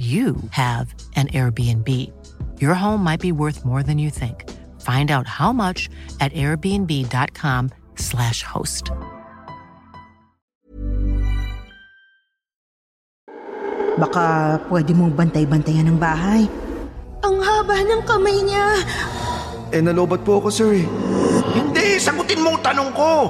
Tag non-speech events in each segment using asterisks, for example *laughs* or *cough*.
you have an Airbnb. Your home might be worth more than you think. Find out how much at airbnb.com/slash host. Baka pwede mong bantay-bantayan ng bahay. Ang haba ng kamay niya. Eh, nalobat po ako, sir eh. Hindi! Sagutin mo ang tanong ko!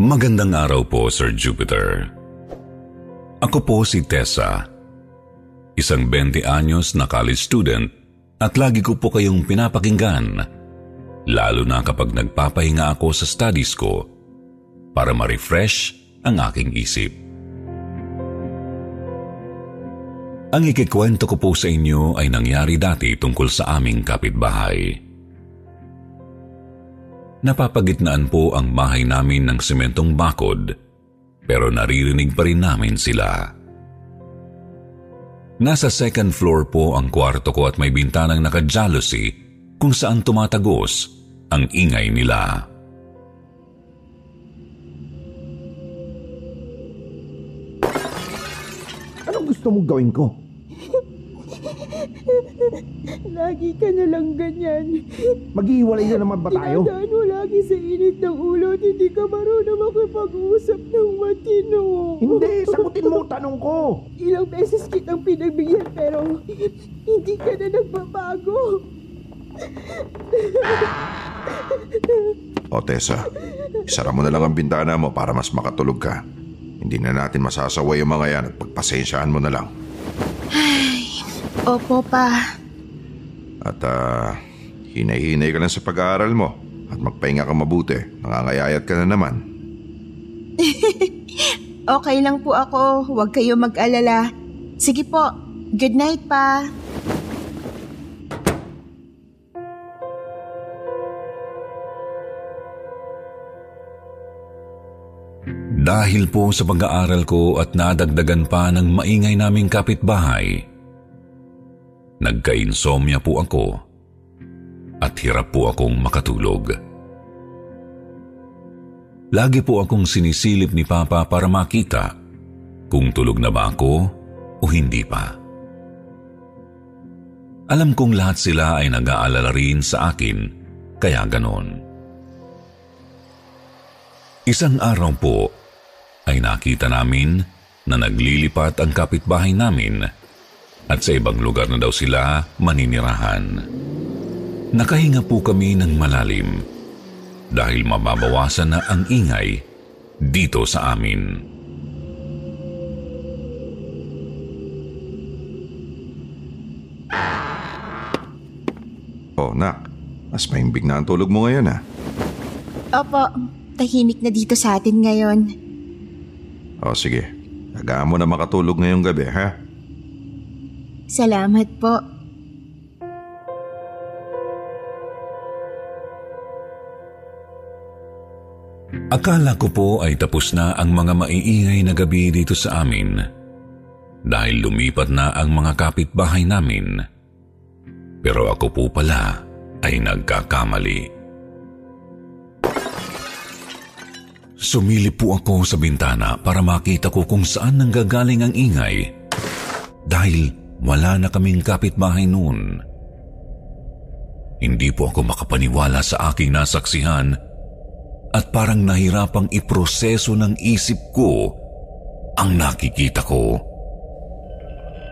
Magandang araw po, Sir Jupiter. Ako po si Tessa, isang 20 anyos na college student at lagi ko po kayong pinapakinggan, lalo na kapag nagpapahinga ako sa studies ko para ma-refresh ang aking isip. Ang ikikwento ko po sa inyo ay nangyari dati tungkol sa aming kapitbahay. Napapagitnaan po ang bahay namin ng sementong bakod pero naririnig pa rin namin sila. Nasa second floor po ang kwarto ko at may bintanang naka-jealousy kung saan tumatagos ang ingay nila. Anong gusto mong gawin ko? *laughs* Lagi ka na lang ganyan. Maghihiwalay na naman ba tayo? Tinadaan mo lagi sa init ng ulo at hindi ka marunong makipag-usap ng matino. Hindi, sagutin mo tanong ko. Ilang beses kitang pinagbigyan pero hindi ka na nagbabago. O Tessa, isara mo na lang ang bintana mo para mas makatulog ka. Hindi na natin masasaway yung mga yan at pagpasensyahan mo na lang. Opo pa. At ah, hinay-hinay ka lang sa pag-aaral mo at magpahinga ka mabuti. Nangangayayat ka na naman. *laughs* Okay lang po ako. Huwag kayo mag-alala. Sige po. Good night pa. Dahil po sa pag-aaral ko at nadagdagan pa ng maingay naming kapitbahay, nagka-insomnia po ako at hirap po akong makatulog. Lagi po akong sinisilip ni Papa para makita kung tulog na ba ako o hindi pa. Alam kong lahat sila ay nag-aalala rin sa akin, kaya ganon. Isang araw po ay nakita namin na naglilipat ang kapitbahay namin at sa ibang lugar na daw sila maninirahan. Nakahinga po kami ng malalim dahil mababawasan na ang ingay dito sa amin. Oh, nak, mas mahimbig na ang tulog mo ngayon ah. Opo. Tahimik na dito sa atin ngayon. O sige, tagaan mo na makatulog ngayong gabi ha. Salamat po. Akala ko po ay tapos na ang mga maiingay na gabi dito sa amin dahil lumipat na ang mga kapitbahay namin. Pero ako po pala ay nagkakamali. Sumilip po ako sa bintana para makita ko kung saan nanggagaling ang ingay dahil wala na kaming kapitbahay noon. Hindi po ako makapaniwala sa aking nasaksihan at parang nahirapang iproseso ng isip ko ang nakikita ko.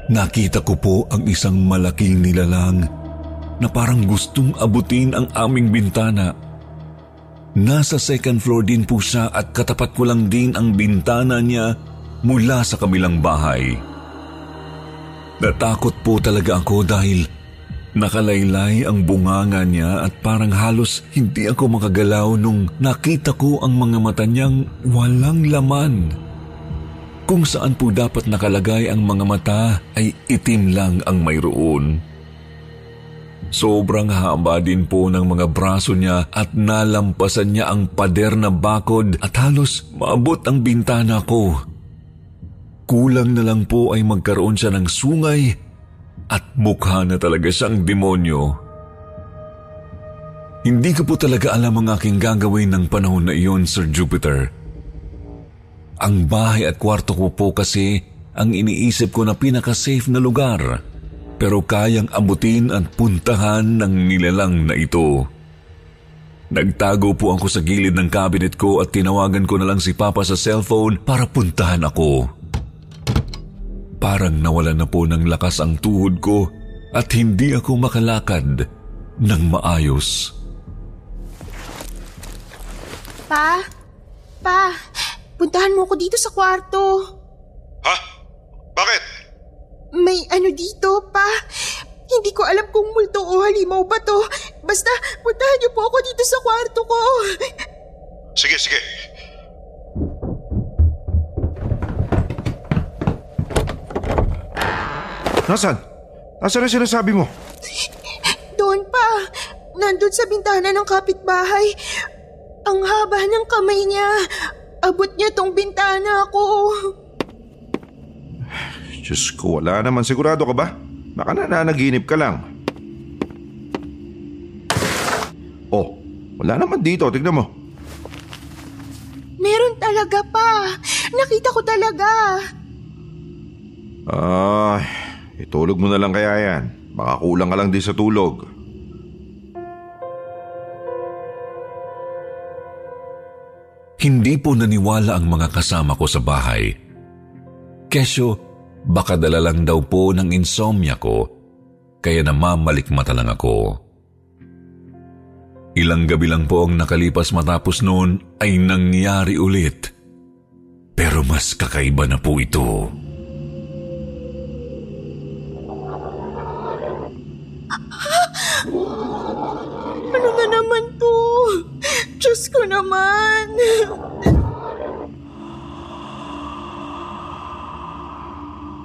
Nakita ko po ang isang malaking nilalang na parang gustong abutin ang aming bintana. Nasa second floor din po siya at katapat ko lang din ang bintana niya mula sa kabilang bahay. Natakot po talaga ako dahil Nakalaylay ang bunganga niya at parang halos hindi ako makagalaw nung nakita ko ang mga mata niyang walang laman. Kung saan po dapat nakalagay ang mga mata ay itim lang ang mayroon. Sobrang haba din po ng mga braso niya at nalampasan niya ang pader na bakod at halos maabot ang bintana ko. Kulang na lang po ay magkaroon siya ng sungay at mukha na talaga siyang demonyo. Hindi ko po talaga alam ang aking gagawin ng panahon na iyon, Sir Jupiter. Ang bahay at kwarto ko po kasi ang iniisip ko na pinaka-safe na lugar pero kayang abutin at puntahan ng nilalang na ito. Nagtago po ako sa gilid ng cabinet ko at tinawagan ko na lang si Papa sa cellphone para puntahan ako. Parang nawala na po ng lakas ang tuhod ko at hindi ako makalakad ng maayos. Pa? Pa? Puntahan mo ko dito sa kwarto. Ha? Bakit? May ano dito, pa? Hindi ko alam kung multo o halimaw ba to. Basta, puntahan niyo po ako dito sa kwarto ko. Sige, sige. Nasaan? Nasaan ang sinasabi mo? Doon pa. Nandun sa bintana ng kapitbahay. Ang haba ng kamay niya. Abot niya tong bintana ko. Diyos ko, wala naman. Sigurado ka ba? Baka nananaginip ka lang. Oh, wala naman dito. Tignan mo. Meron talaga pa. Nakita ko talaga. Ay, itulog mo na lang kaya yan. Baka kulang ka lang din sa tulog. Hindi po naniwala ang mga kasama ko sa bahay. Kesyo, baka dala lang daw po ng insomnia ko, kaya namamalikmata lang ako. Ilang gabi lang po ang nakalipas matapos noon ay nangyari ulit. Pero mas kakaiba na po ito. Ano na naman to? Diyos ko naman.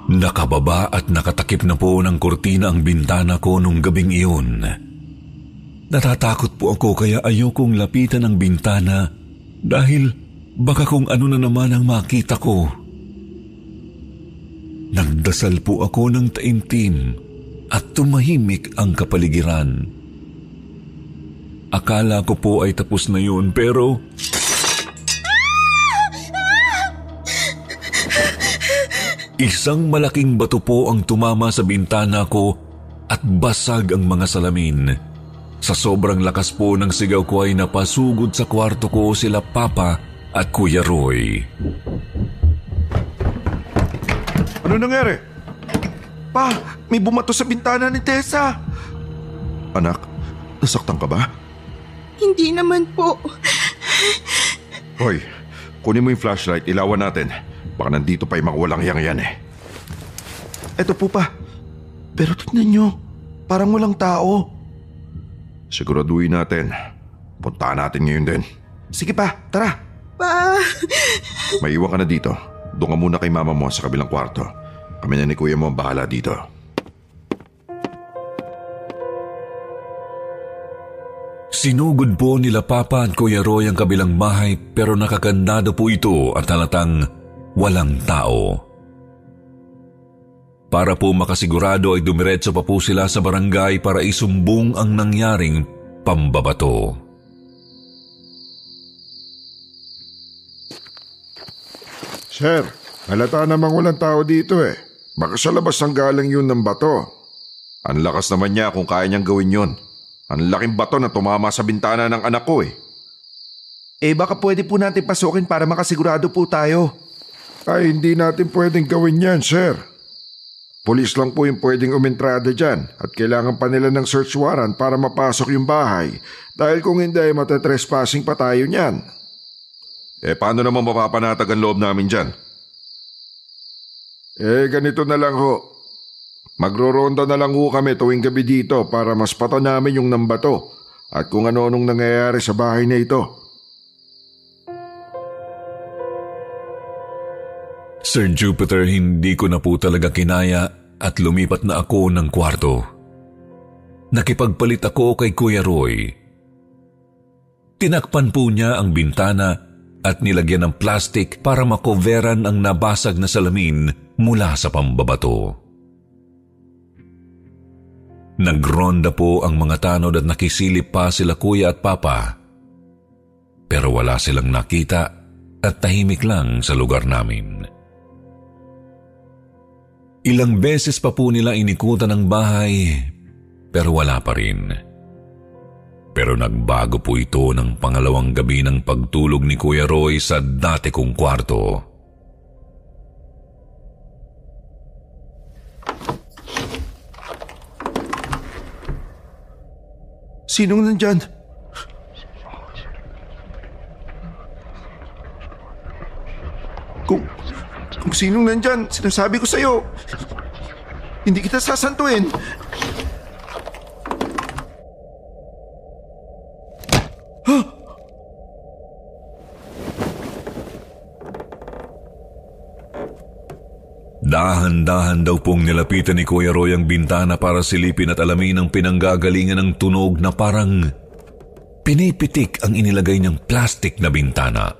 Nakababa at nakatakip na po ng kurtina ang bintana ko nung gabing iyon. Natatakot po ako kaya ayokong lapitan ang bintana dahil baka kung ano na naman ang makita ko. Nagdasal po ako ng taimtim at tumahimik ang kapaligiran. Akala ko po ay tapos na yun pero Isang malaking bato po ang tumama sa bintana ko at basag ang mga salamin. Sa sobrang lakas po ng sigaw ko ay napasugod sa kwarto ko sila Papa at Kuya Roy. Ano nangyari? Pa, may bumato sa bintana ni Tessa. Anak, nasaktan ka ba? Hindi naman po. Hoy, kunin mo yung flashlight, ilawan natin. Baka nandito pa yung mga walang hiyang yan eh. Eto po pa. Pero tignan nyo, parang walang tao. Siguraduhin natin. Puntahan natin ngayon din. Sige pa, tara. Pa, Maiwan ka na dito. Doon ka muna kay mama mo sa kabilang kwarto. Kami na ni kuya mo ang bahala dito. Sinugod po nila Papa at Kuya Roy ang kabilang bahay pero nakakandado po ito at halatang walang tao. Para po makasigurado ay dumiretso pa po sila sa barangay para isumbong ang nangyaring pambabato. Sir, halata namang walang tao dito eh. Baka sa labas ng galang yun ng bato. Ang lakas naman niya kung kaya niyang gawin yon. Ang laking bato na tumama sa bintana ng anak ko eh. Eh baka pwede po natin pasukin para makasigurado po tayo. Ay, hindi natin pwedeng gawin yan, sir. Pulis lang po yung pwedeng umentrada dyan at kailangan pa nila ng search warrant para mapasok yung bahay dahil kung hindi ay matetrespassing pa tayo niyan. Eh paano naman mapapanatag ang loob namin dyan? Eh, ganito na lang ho. Magroronda na lang ho kami tuwing gabi dito para mas pato namin yung nambato at kung ano-anong nangyayari sa bahay na ito. Sir Jupiter, hindi ko na po talaga kinaya at lumipat na ako ng kwarto. Nakipagpalit ako kay Kuya Roy. Tinakpan po niya ang bintana at nilagyan ng plastic para makoveran ang nabasag na salamin mula sa pambabato. Nagronda po ang mga tanod at nakisilip pa sila kuya at papa. Pero wala silang nakita at tahimik lang sa lugar namin. Ilang beses pa po nila inikutan ang bahay pero wala pa rin. Pero nagbago po ito ng pangalawang gabi ng pagtulog ni Kuya Roy sa dati kong kwarto. Sinong nandyan? Kung, kung sinong nandyan, sinasabi ko sa'yo, hindi kita sasantuin. Dahan-dahan daw pong nilapitan ni Kuya Roy ang bintana para silipin at alamin ang pinanggagalingan ng tunog na parang pinipitik ang inilagay niyang plastic na bintana.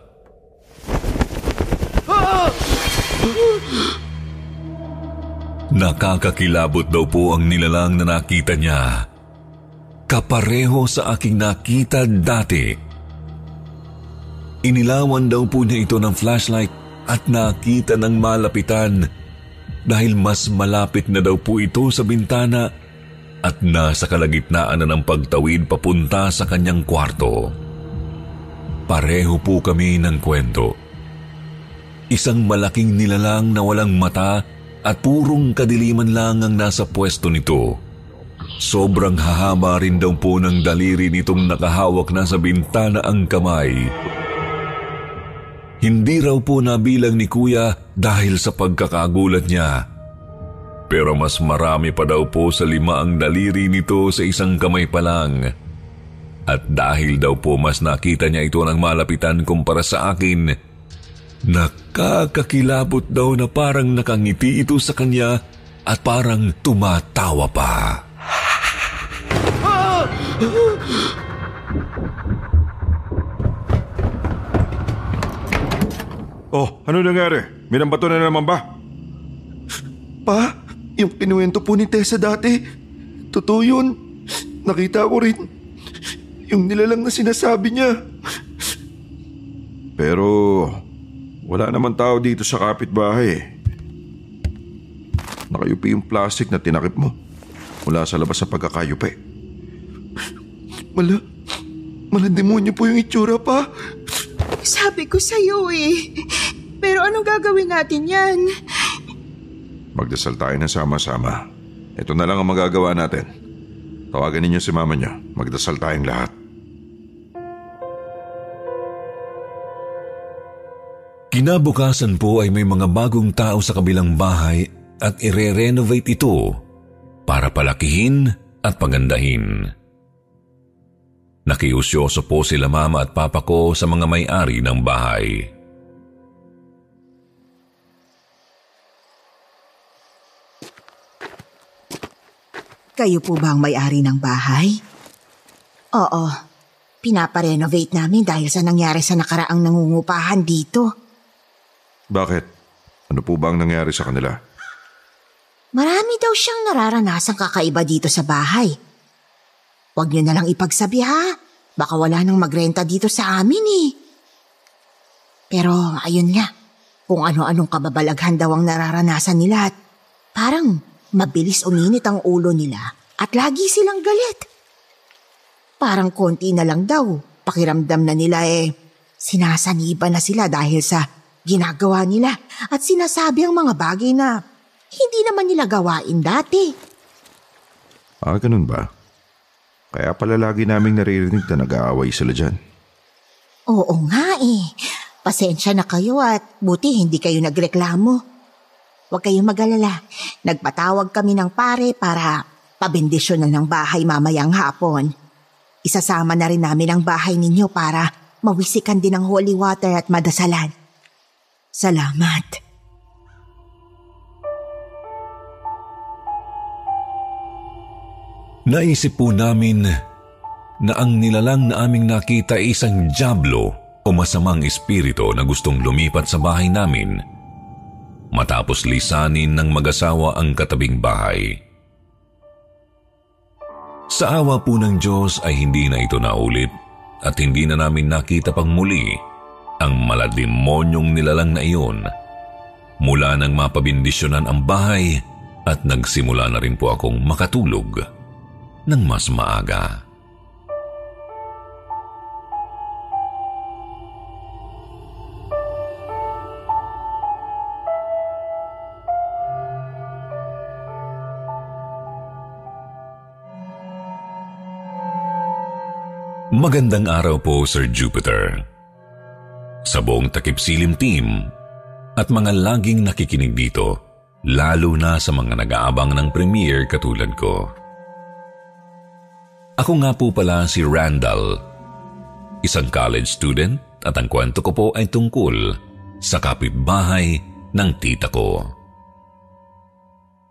Nakakakilabot daw po ang nilalang na nakita niya. Kapareho sa aking nakita dati. Inilawan daw po niya ito ng flashlight at nakita ng malapitan dahil mas malapit na daw po ito sa bintana at nasa kalagitnaan na ng pagtawid papunta sa kanyang kwarto. Pareho po kami ng kwento. Isang malaking nilalang na walang mata at purong kadiliman lang ang nasa pwesto nito. Sobrang hahaba rin daw po ng daliri nitong nakahawak na sa bintana ang kamay. Hindi raw po nabilang ni kuya dahil sa pagkakagulat niya. Pero mas marami pa daw po sa lima ang daliri nito sa isang kamay pa lang. At dahil daw po mas nakita niya ito ng malapitan kumpara sa akin, nakakakilabot daw na parang nakangiti ito sa kanya at parang tumatawa pa. *laughs* Oh, ano nangyari? Minambato na naman ba? Pa, yung kinuwento po ni Tessa dati, totoo yun. Nakita ko rin. Yung nilalang na sinasabi niya. Pero wala naman tao dito sa kapitbahay. Nakayupi yung plastic na tinakip mo mula sa labas sa pagkakayupi. Mala, malademonyo po yung itsura pa. Sabi ko sa'yo eh. Pero anong gagawin natin yan? Magdasal tayo ng sama-sama. Ito na lang ang magagawa natin. Tawagan ninyo si mama niyo. Magdasal tayong lahat. Kinabukasan po ay may mga bagong tao sa kabilang bahay at ire-renovate ito para palakihin at pagandahin. Nakiusyoso po sila mama at papa ko sa mga may-ari ng bahay. Kayo po ba ang may-ari ng bahay? Oo. Pinaparenovate namin dahil sa nangyari sa nakaraang nangungupahan dito. Bakit? Ano po ba ang nangyari sa kanila? Marami daw siyang nararanasang kakaiba dito sa bahay. Huwag niyo na lang ipagsabi ha. Baka wala nang magrenta dito sa amin eh. Pero ayun nga, kung ano-anong kababalaghan daw ang nararanasan nila at parang mabilis uminit ang ulo nila at lagi silang galit. Parang konti na lang daw, pakiramdam na nila eh, sinasaniba na sila dahil sa ginagawa nila at sinasabi ang mga bagay na hindi naman nila gawain dati. Ah, ganun ba? Kaya pala lagi naming naririnig na nag-aaway sila dyan. Oo nga eh. Pasensya na kayo at buti hindi kayo nagreklamo. Huwag kayong magalala. Nagpatawag kami ng pare para pabendisyon na ng bahay mamayang hapon. Isasama na rin namin ang bahay ninyo para mawisikan din ng holy water at madasalan. Salamat. Naisip po namin na ang nilalang na aming nakita ay isang jablo o masamang espiritu na gustong lumipat sa bahay namin matapos lisanin ng mag-asawa ang katabing bahay. Sa awa po ng Diyos ay hindi na ito naulit at hindi na namin nakita pang muli ang malademonyong nilalang na iyon. Mula nang mapabindisyonan ang bahay at nagsimula na rin po akong makatulog ng mas maaga. Magandang araw po, Sir Jupiter. Sa buong takip-silim team at mga laging nakikinig dito, lalo na sa mga nag-aabang ng premiere katulad ko. Ako nga po pala si Randall, isang college student at ang kwento ko po ay tungkol sa kapitbahay ng tita ko.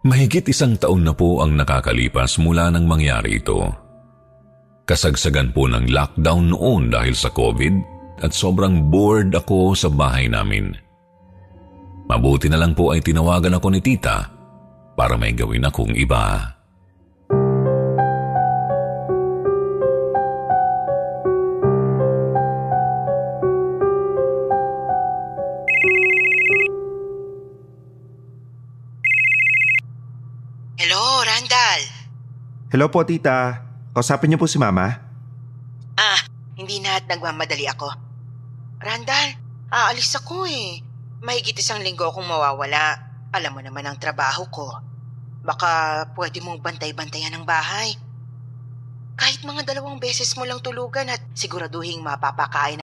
Mahigit isang taon na po ang nakakalipas mula nang mangyari ito. Kasagsagan po ng lockdown noon dahil sa COVID at sobrang bored ako sa bahay namin. Mabuti na lang po ay tinawagan ako ni tita para may gawin akong iba. Randall. Hello po, tita. Kausapin niyo po si mama? Ah, hindi na at nagmamadali ako. Randall, aalis ako eh. Mahigit isang linggo akong mawawala. Alam mo naman ang trabaho ko. Baka pwede mong bantay-bantayan ang bahay. Kahit mga dalawang beses mo lang tulugan at siguraduhin mapapakain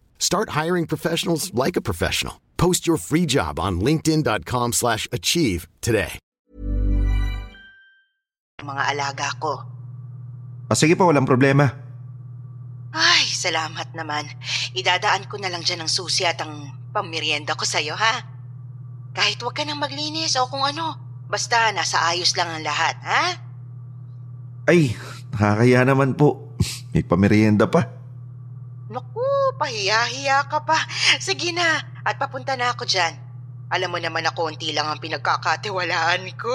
Start hiring professionals like a professional. Post your free job on linkedin.com/achieve slash achieve today. mga alaga ko. O sige po, walang problema. Ay, salamat naman. Idadaan ko na lang dyan ang susi at ang pamirienda ko sa'yo, ha? Kahit huwag ka nang maglinis o kung ano. Basta nasa ayos lang ang lahat, ha? Ay, nakakaya naman po. May pamerienda pa. Pahiya-hiya ka pa. Sige na, at papunta na ako dyan. Alam mo naman na konti lang ang pinagkakatiwalaan ko.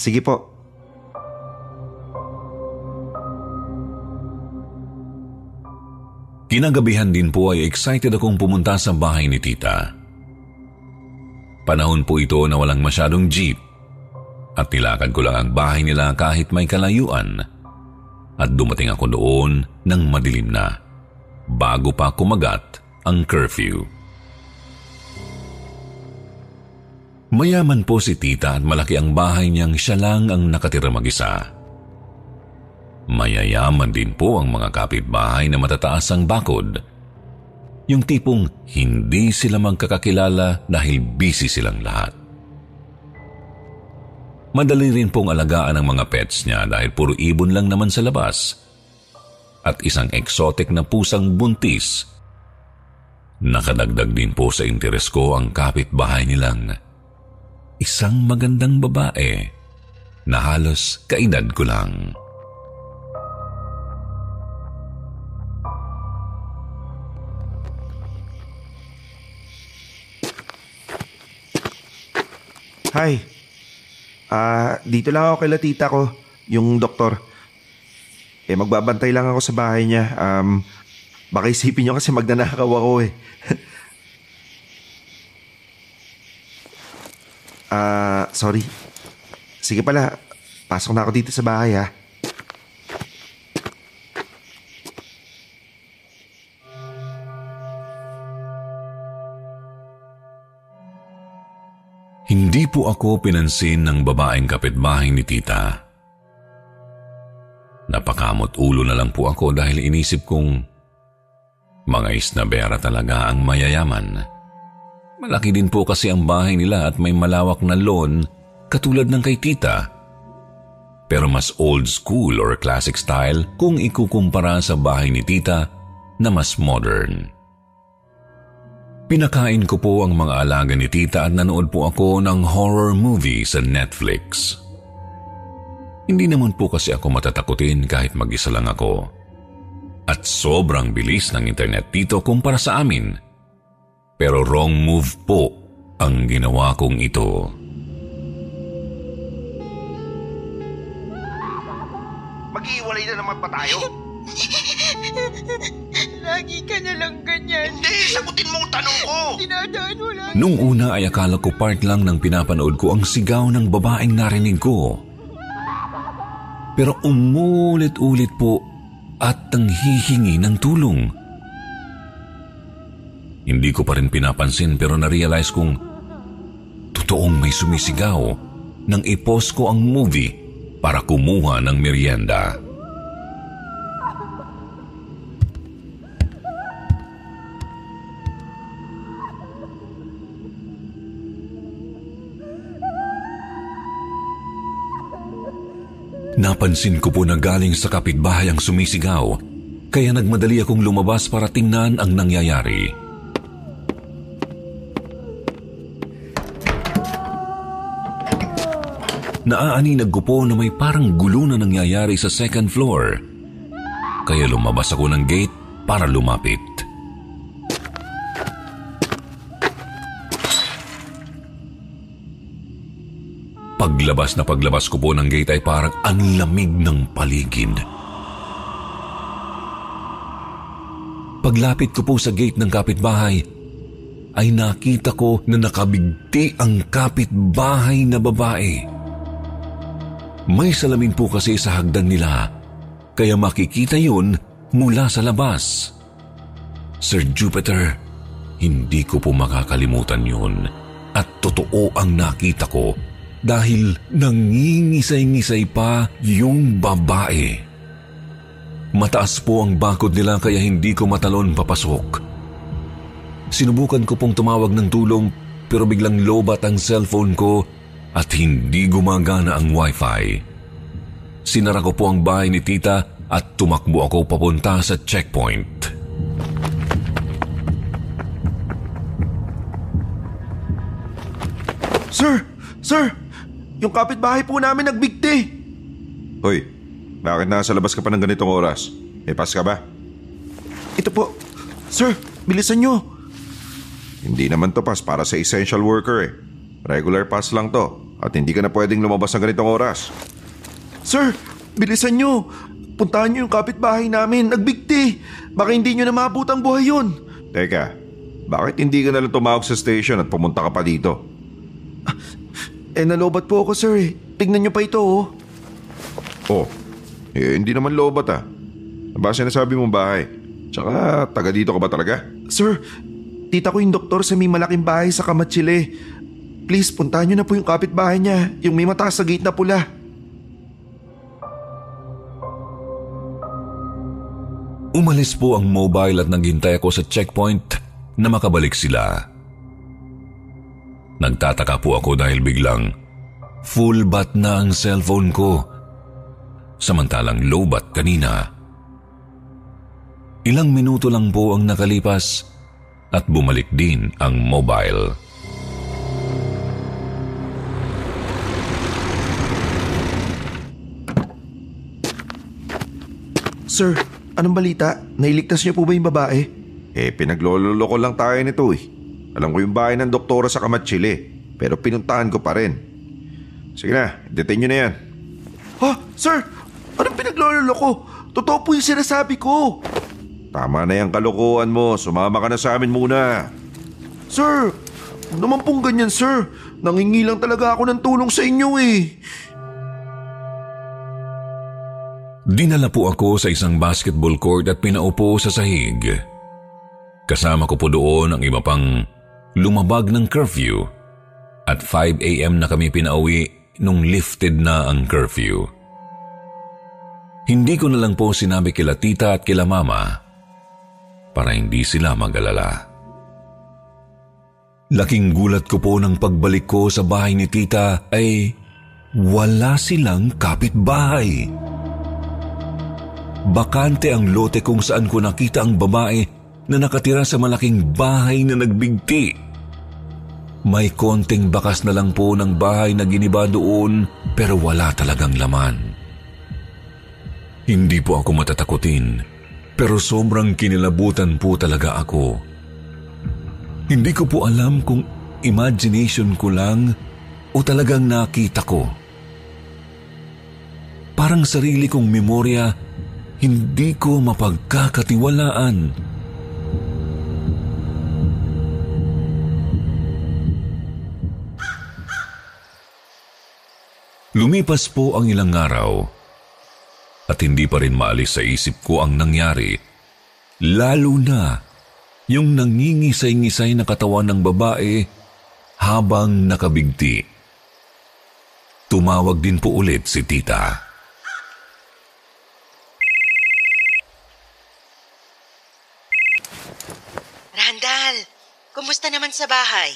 Sige po. Kinagabihan din po ay excited akong pumunta sa bahay ni tita. Panahon po ito na walang masyadong jeep at nilakad ko lang ang bahay nila kahit may kalayuan at dumating ako doon ng madilim na bago pa kumagat ang curfew. Mayaman po si tita at malaki ang bahay niyang siya lang ang nakatira mag-isa. Mayayaman din po ang mga kapitbahay na matataas ang bakod. Yung tipong hindi sila magkakakilala dahil busy silang lahat. Madali rin pong alagaan ang mga pets niya dahil puro ibon lang naman sa labas. At isang exotic na pusang buntis. Nakadagdag din po sa interes ko ang kapitbahay nilang isang magandang babae na halos kaedad ko lang. Hi. Ah, dito lang ako kay tita ko, yung doktor. Eh, magbabantay lang ako sa bahay niya. Um, baka isipin niyo kasi magnanakaw ako eh. *laughs* Ah, sorry. Sige pala, pasok na ako dito sa bahay ha. Hindi po ako pinansin ng babaeng kapitbahay ni tita. Napakamot ulo na lang po ako dahil inisip kong mga isnabera talaga ang mayayaman. Malaki din po kasi ang bahay nila at may malawak na lawn katulad ng kay tita. Pero mas old school or classic style kung ikukumpara sa bahay ni tita na mas modern. Pinakain ko po ang mga alaga ni tita at nanood po ako ng horror movie sa Netflix. Hindi naman po kasi ako matatakutin kahit mag-isa lang ako. At sobrang bilis ng internet dito kumpara sa amin. Pero wrong move po ang ginawa kong ito. Mag-iwalay na naman pa tayo? *laughs* Lagi ka na lang ganyan. Hindi, sagutin mo ang tanong ko! Dinadaan mo lang. Nung una ay akala ko part lang ng pinapanood ko ang sigaw ng babaeng narinig ko. Pero umulit-ulit po at nanghihingi ng tulong. Hindi ko pa rin pinapansin pero na-realize kong totoong may sumisigaw nang ipost ko ang movie para kumuha ng merienda. Napansin ko po na galing sa kapitbahay ang sumisigaw, kaya nagmadali akong lumabas para tingnan ang nangyayari. Naaaninag ko po na may parang gulo na nangyayari sa second floor. Kaya lumabas ako ng gate para lumapit. Paglabas na paglabas ko po ng gate ay parang ang lamig ng paligid. Paglapit ko po sa gate ng kapitbahay, ay nakita ko na nakabigti ang kapitbahay na babae. May salamin po kasi sa hagdan nila, kaya makikita yun mula sa labas. Sir Jupiter, hindi ko po makakalimutan yun at totoo ang nakita ko dahil nangingisay-ngisay pa yung babae. Mataas po ang bakod nila kaya hindi ko matalon papasok. Sinubukan ko pong tumawag ng tulong pero biglang lobat ang cellphone ko at hindi gumagana ang wifi. Sinara ko po ang bahay ni tita at tumakbo ako papunta sa checkpoint. Sir! Sir! Yung kapitbahay po namin nagbigti. Hoy, bakit nasa labas ka pa ng ganitong oras? May pass ka ba? Ito po. Sir, bilisan nyo. Hindi naman to pass para sa essential worker eh. Regular pass lang to at hindi ka na pwedeng lumabas ng ganitong oras. Sir, bilisan nyo. Puntahan nyo yung kapitbahay namin. Nagbigti. Baka hindi nyo na maabot ang buhay yun. Teka, bakit hindi ka na lang tumawag sa station at pumunta ka pa dito? Eh, nalobat po ako, sir. eh. Tignan nyo pa ito, oh. Oh, eh hindi naman lobat ah. Ano ba sinasabi mong bahay? Tsaka taga dito ka ba talaga? Sir, tita ko yung doktor sa may malaking bahay sa Kamatsile. Please, puntahan niyo na po yung kapitbahay niya, yung may mataas sa gate na pula. Umalis po ang mobile at naghintay ako sa checkpoint na makabalik sila. Nagtataka po ako dahil biglang full bat na ang cellphone ko. Samantalang low bat kanina. Ilang minuto lang po ang nakalipas at bumalik din ang mobile. Sir, anong balita? Nailigtas niyo po ba yung babae? Eh, pinaglololo ko lang tayo nito eh. Alam ko yung bahay ng doktora sa Kamatsili, pero pinuntahan ko pa rin. Sige na, detain nyo na yan. Ha? Sir, anong pinaglololo ko? Totoo po yung sinasabi ko. Tama na yung kalokohan mo, sumama ka na sa amin muna. Sir, naman pong ganyan sir. Nangingi lang talaga ako ng tulong sa inyo eh. Dinala po ako sa isang basketball court at pinaupo sa sahig. Kasama ko po doon ang iba pang lumabag ng curfew at 5 a.m. na kami pinauwi nung lifted na ang curfew. Hindi ko na lang po sinabi kila tita at kila mama para hindi sila magalala. Laking gulat ko po ng pagbalik ko sa bahay ni tita ay wala silang kapitbahay. Bakante ang lote kung saan ko nakita ang babae na nakatira sa malaking bahay na nagbigti. May konting bakas na lang po ng bahay na giniba doon pero wala talagang laman. Hindi po ako matatakutin pero sobrang kinilabutan po talaga ako. Hindi ko po alam kung imagination ko lang o talagang nakita ko. Parang sarili kong memorya hindi ko mapagkakatiwalaan. Lumipas po ang ilang araw at hindi pa rin maalis sa isip ko ang nangyari, lalo na yung nangingisay-ngisay na katawan ng babae habang nakabigti. Tumawag din po ulit si tita. Randall, kumusta naman sa bahay?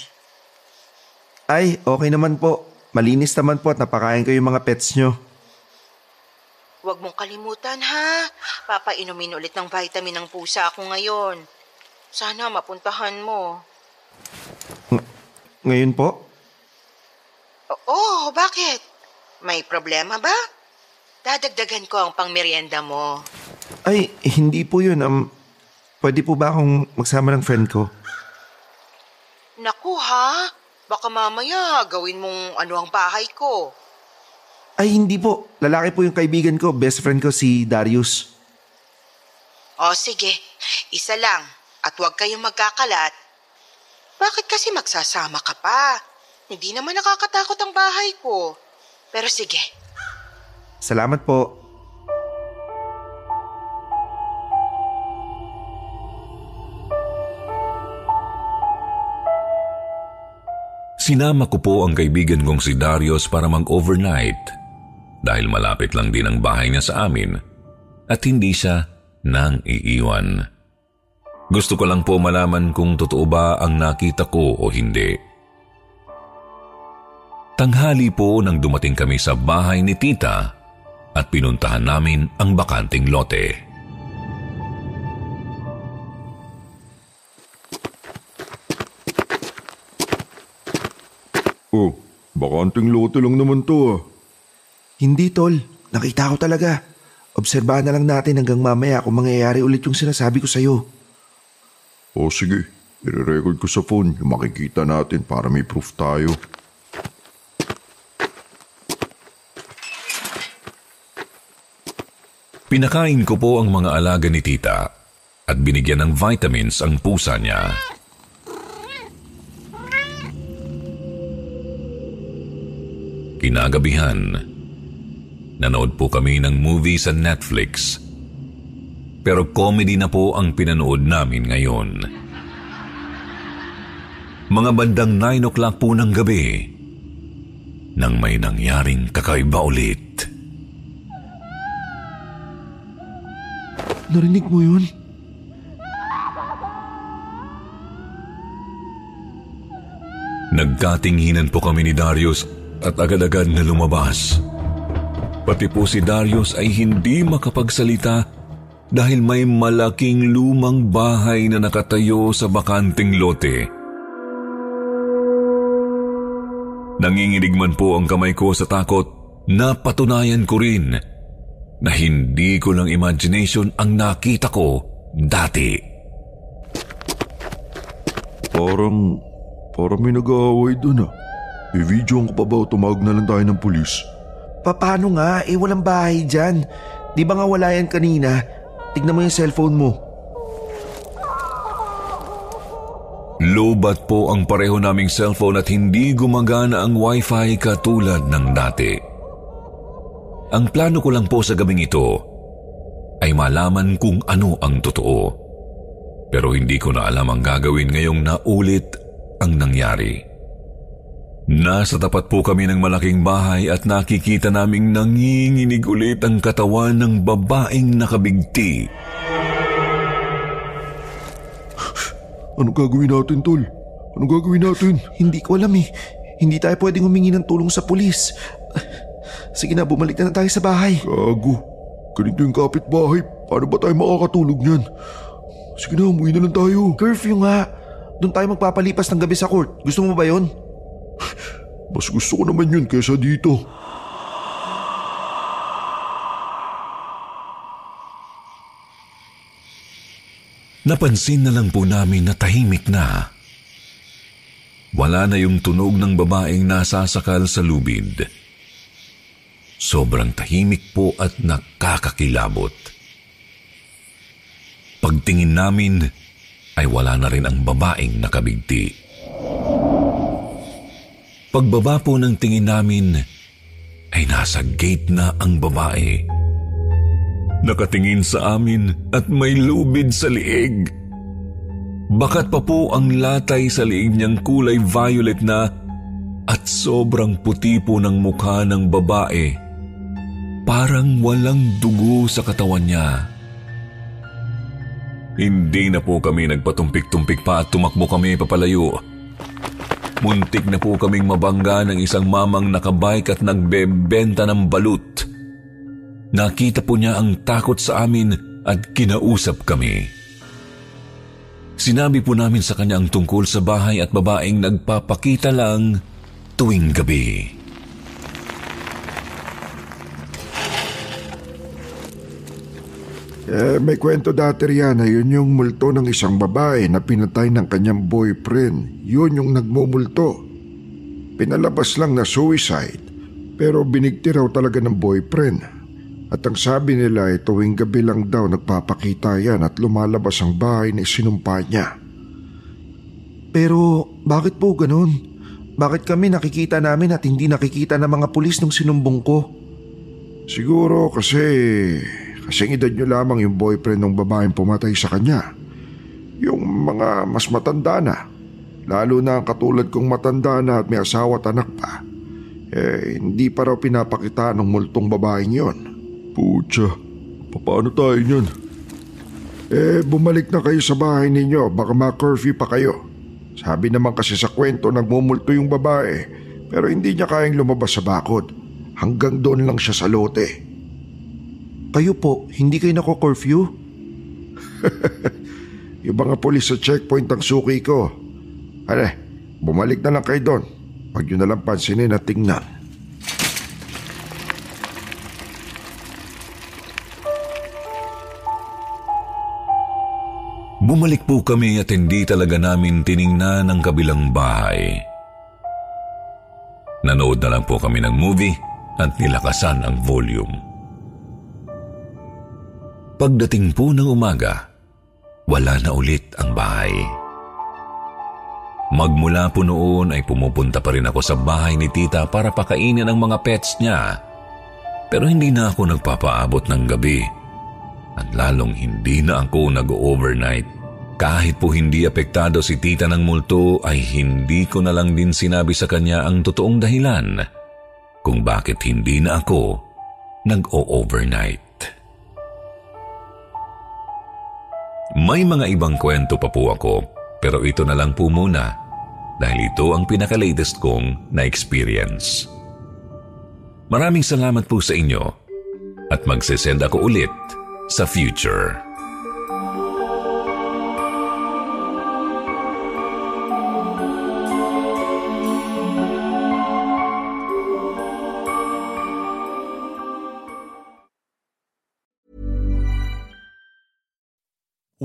Ay, okay naman po. Malinis naman po at napakain ko yung mga pets nyo. Huwag mong kalimutan ha. Papainumin ulit ng vitamin ng pusa ako ngayon. Sana mapuntahan mo. Ng- ngayon po? Oo, bakit? May problema ba? Dadagdagan ko ang pangmeryenda mo. Ay, hindi po yun. Um, pwede po ba akong magsama ng friend ko? Naku ha, baka mamaya gawin mong ano ang bahay ko. Ay, hindi po. Lalaki po yung kaibigan ko. Best friend ko si Darius. O sige, isa lang at huwag kayong magkakalat. Bakit kasi magsasama ka pa? Hindi naman nakakatakot ang bahay ko. Pero sige, Salamat po. Sinama ko po ang kaibigan kong si Darius para mag-overnight dahil malapit lang din ang bahay niya sa amin at hindi siya nang iiwan. Gusto ko lang po malaman kung totoo ba ang nakita ko o hindi. Tanghali po nang dumating kami sa bahay ni tita at pinuntahan namin ang bakanting lote. Oh, bakanting lote lang naman to ah. Hindi, tol. Nakita ko talaga. Obserbahan na lang natin hanggang mamaya kung mangyayari ulit yung sinasabi ko sa'yo. O sige, i-record ko sa phone yung makikita natin para may proof tayo. Pinakain ko po ang mga alaga ni tita at binigyan ng vitamins ang pusa niya. Kinagabihan, nanood po kami ng movie sa Netflix. Pero comedy na po ang pinanood namin ngayon. Mga bandang 9 o'clock po ng gabi, nang may nangyaring kakaiba ulit. Narinig mo yun? Nagkatinghinan po kami ni Darius at agad-agad na lumabas. Pati po si Darius ay hindi makapagsalita dahil may malaking lumang bahay na nakatayo sa bakanting lote. Nanginginig man po ang kamay ko sa takot, napatunayan ko rin na hindi ko lang imagination ang nakita ko dati. Parang, parang may nag-aaway doon ah. I-video ko pa ba o tumawag na lang tayo ng pulis? Paano nga? Eh walang bahay dyan. Di ba nga wala yan kanina? Tignan mo yung cellphone mo. Lobat po ang pareho naming cellphone at hindi gumagana ang wifi katulad ng dati. Ang plano ko lang po sa gabing ito ay malaman kung ano ang totoo. Pero hindi ko na alam ang gagawin ngayong naulit ang nangyari. Nasa tapat po kami ng malaking bahay at nakikita naming nanginginig ulit ang katawan ng babaeng nakabigti. Ano gagawin natin, Tol? Ano gagawin natin? Hindi ko alam eh. Hindi tayo pwedeng humingi ng tulong sa pulis. Sige na, bumalik na, na tayo sa bahay. Gago. Ganito yung kapitbahay. Paano ba tayo makakatulog niyan? Sige na, umuwi na lang tayo. Curfew nga. Doon tayo magpapalipas ng gabi sa court. Gusto mo ba yon? Mas gusto ko naman yun kaysa dito. Napansin na lang po namin na tahimik na. Wala na yung tunog ng babaeng nasasakal sa lubid. Sobrang tahimik po at nakakakilabot. Pagtingin namin ay wala na rin ang babaeng nakabigti. Pagbaba po ng tingin namin ay nasa gate na ang babae. Nakatingin sa amin at may lubid sa liig. Bakat pa po ang latay sa liig niyang kulay violet na at sobrang puti po ng mukha ng babae. Parang walang dugo sa katawan niya. Hindi na po kami nagpatumpik-tumpik pa at tumakbo kami papalayo. Muntik na po kaming mabangga ng isang mamang nakabike at nagbebenta ng balut. Nakita po niya ang takot sa amin at kinausap kami. Sinabi po namin sa kanya ang tungkol sa bahay at babaeng nagpapakita lang tuwing gabi. Eh, may kwento dati riyan na yun yung multo ng isang babae na pinatay ng kanyang boyfriend. Yun yung nagmumulto. Pinalabas lang na suicide, pero binigti raw talaga ng boyfriend. At ang sabi nila ay tuwing gabi lang daw nagpapakita yan at lumalabas ang bahay na isinumpa niya. Pero bakit po ganun? Bakit kami nakikita namin at hindi nakikita ng mga pulis nung sinumbong ko? Siguro kasi Kasing edad nyo lamang yung boyfriend ng babaeng pumatay sa kanya. Yung mga mas matanda na. Lalo na ang katulad kong matanda na at may asawa at anak pa. Eh, hindi pa raw pinapakita ng multong babaeng yon. Pucha, paano tayo niyan? Eh, bumalik na kayo sa bahay ninyo. Baka ma-curfew pa kayo. Sabi naman kasi sa kwento nagmumulto yung babae pero hindi niya kayang lumabas sa bakod. Hanggang doon lang siya sa lote. Kayo po, hindi kayo nako-curfew? *laughs* yung mga polis sa checkpoint ang suki ko. Ano, bumalik na lang kayo doon. Huwag nyo na lang pansinin at tingnan. Bumalik po kami at hindi talaga namin tiningnan ang kabilang bahay. Nanood na lang po kami ng movie at nilakasan ang volume. Pagdating po ng umaga, wala na ulit ang bahay. Magmula po noon ay pumupunta pa rin ako sa bahay ni tita para pakainin ang mga pets niya. Pero hindi na ako nagpapaabot ng gabi at lalong hindi na ako nag-overnight Kahit po hindi apektado si tita ng multo ay hindi ko na lang din sinabi sa kanya ang totoong dahilan kung bakit hindi na ako nag-o-overnight. May mga ibang kwento pa po ako pero ito na lang po muna dahil ito ang pinaka-latest kong na-experience. Maraming salamat po sa inyo at magsisend ako ulit sa future.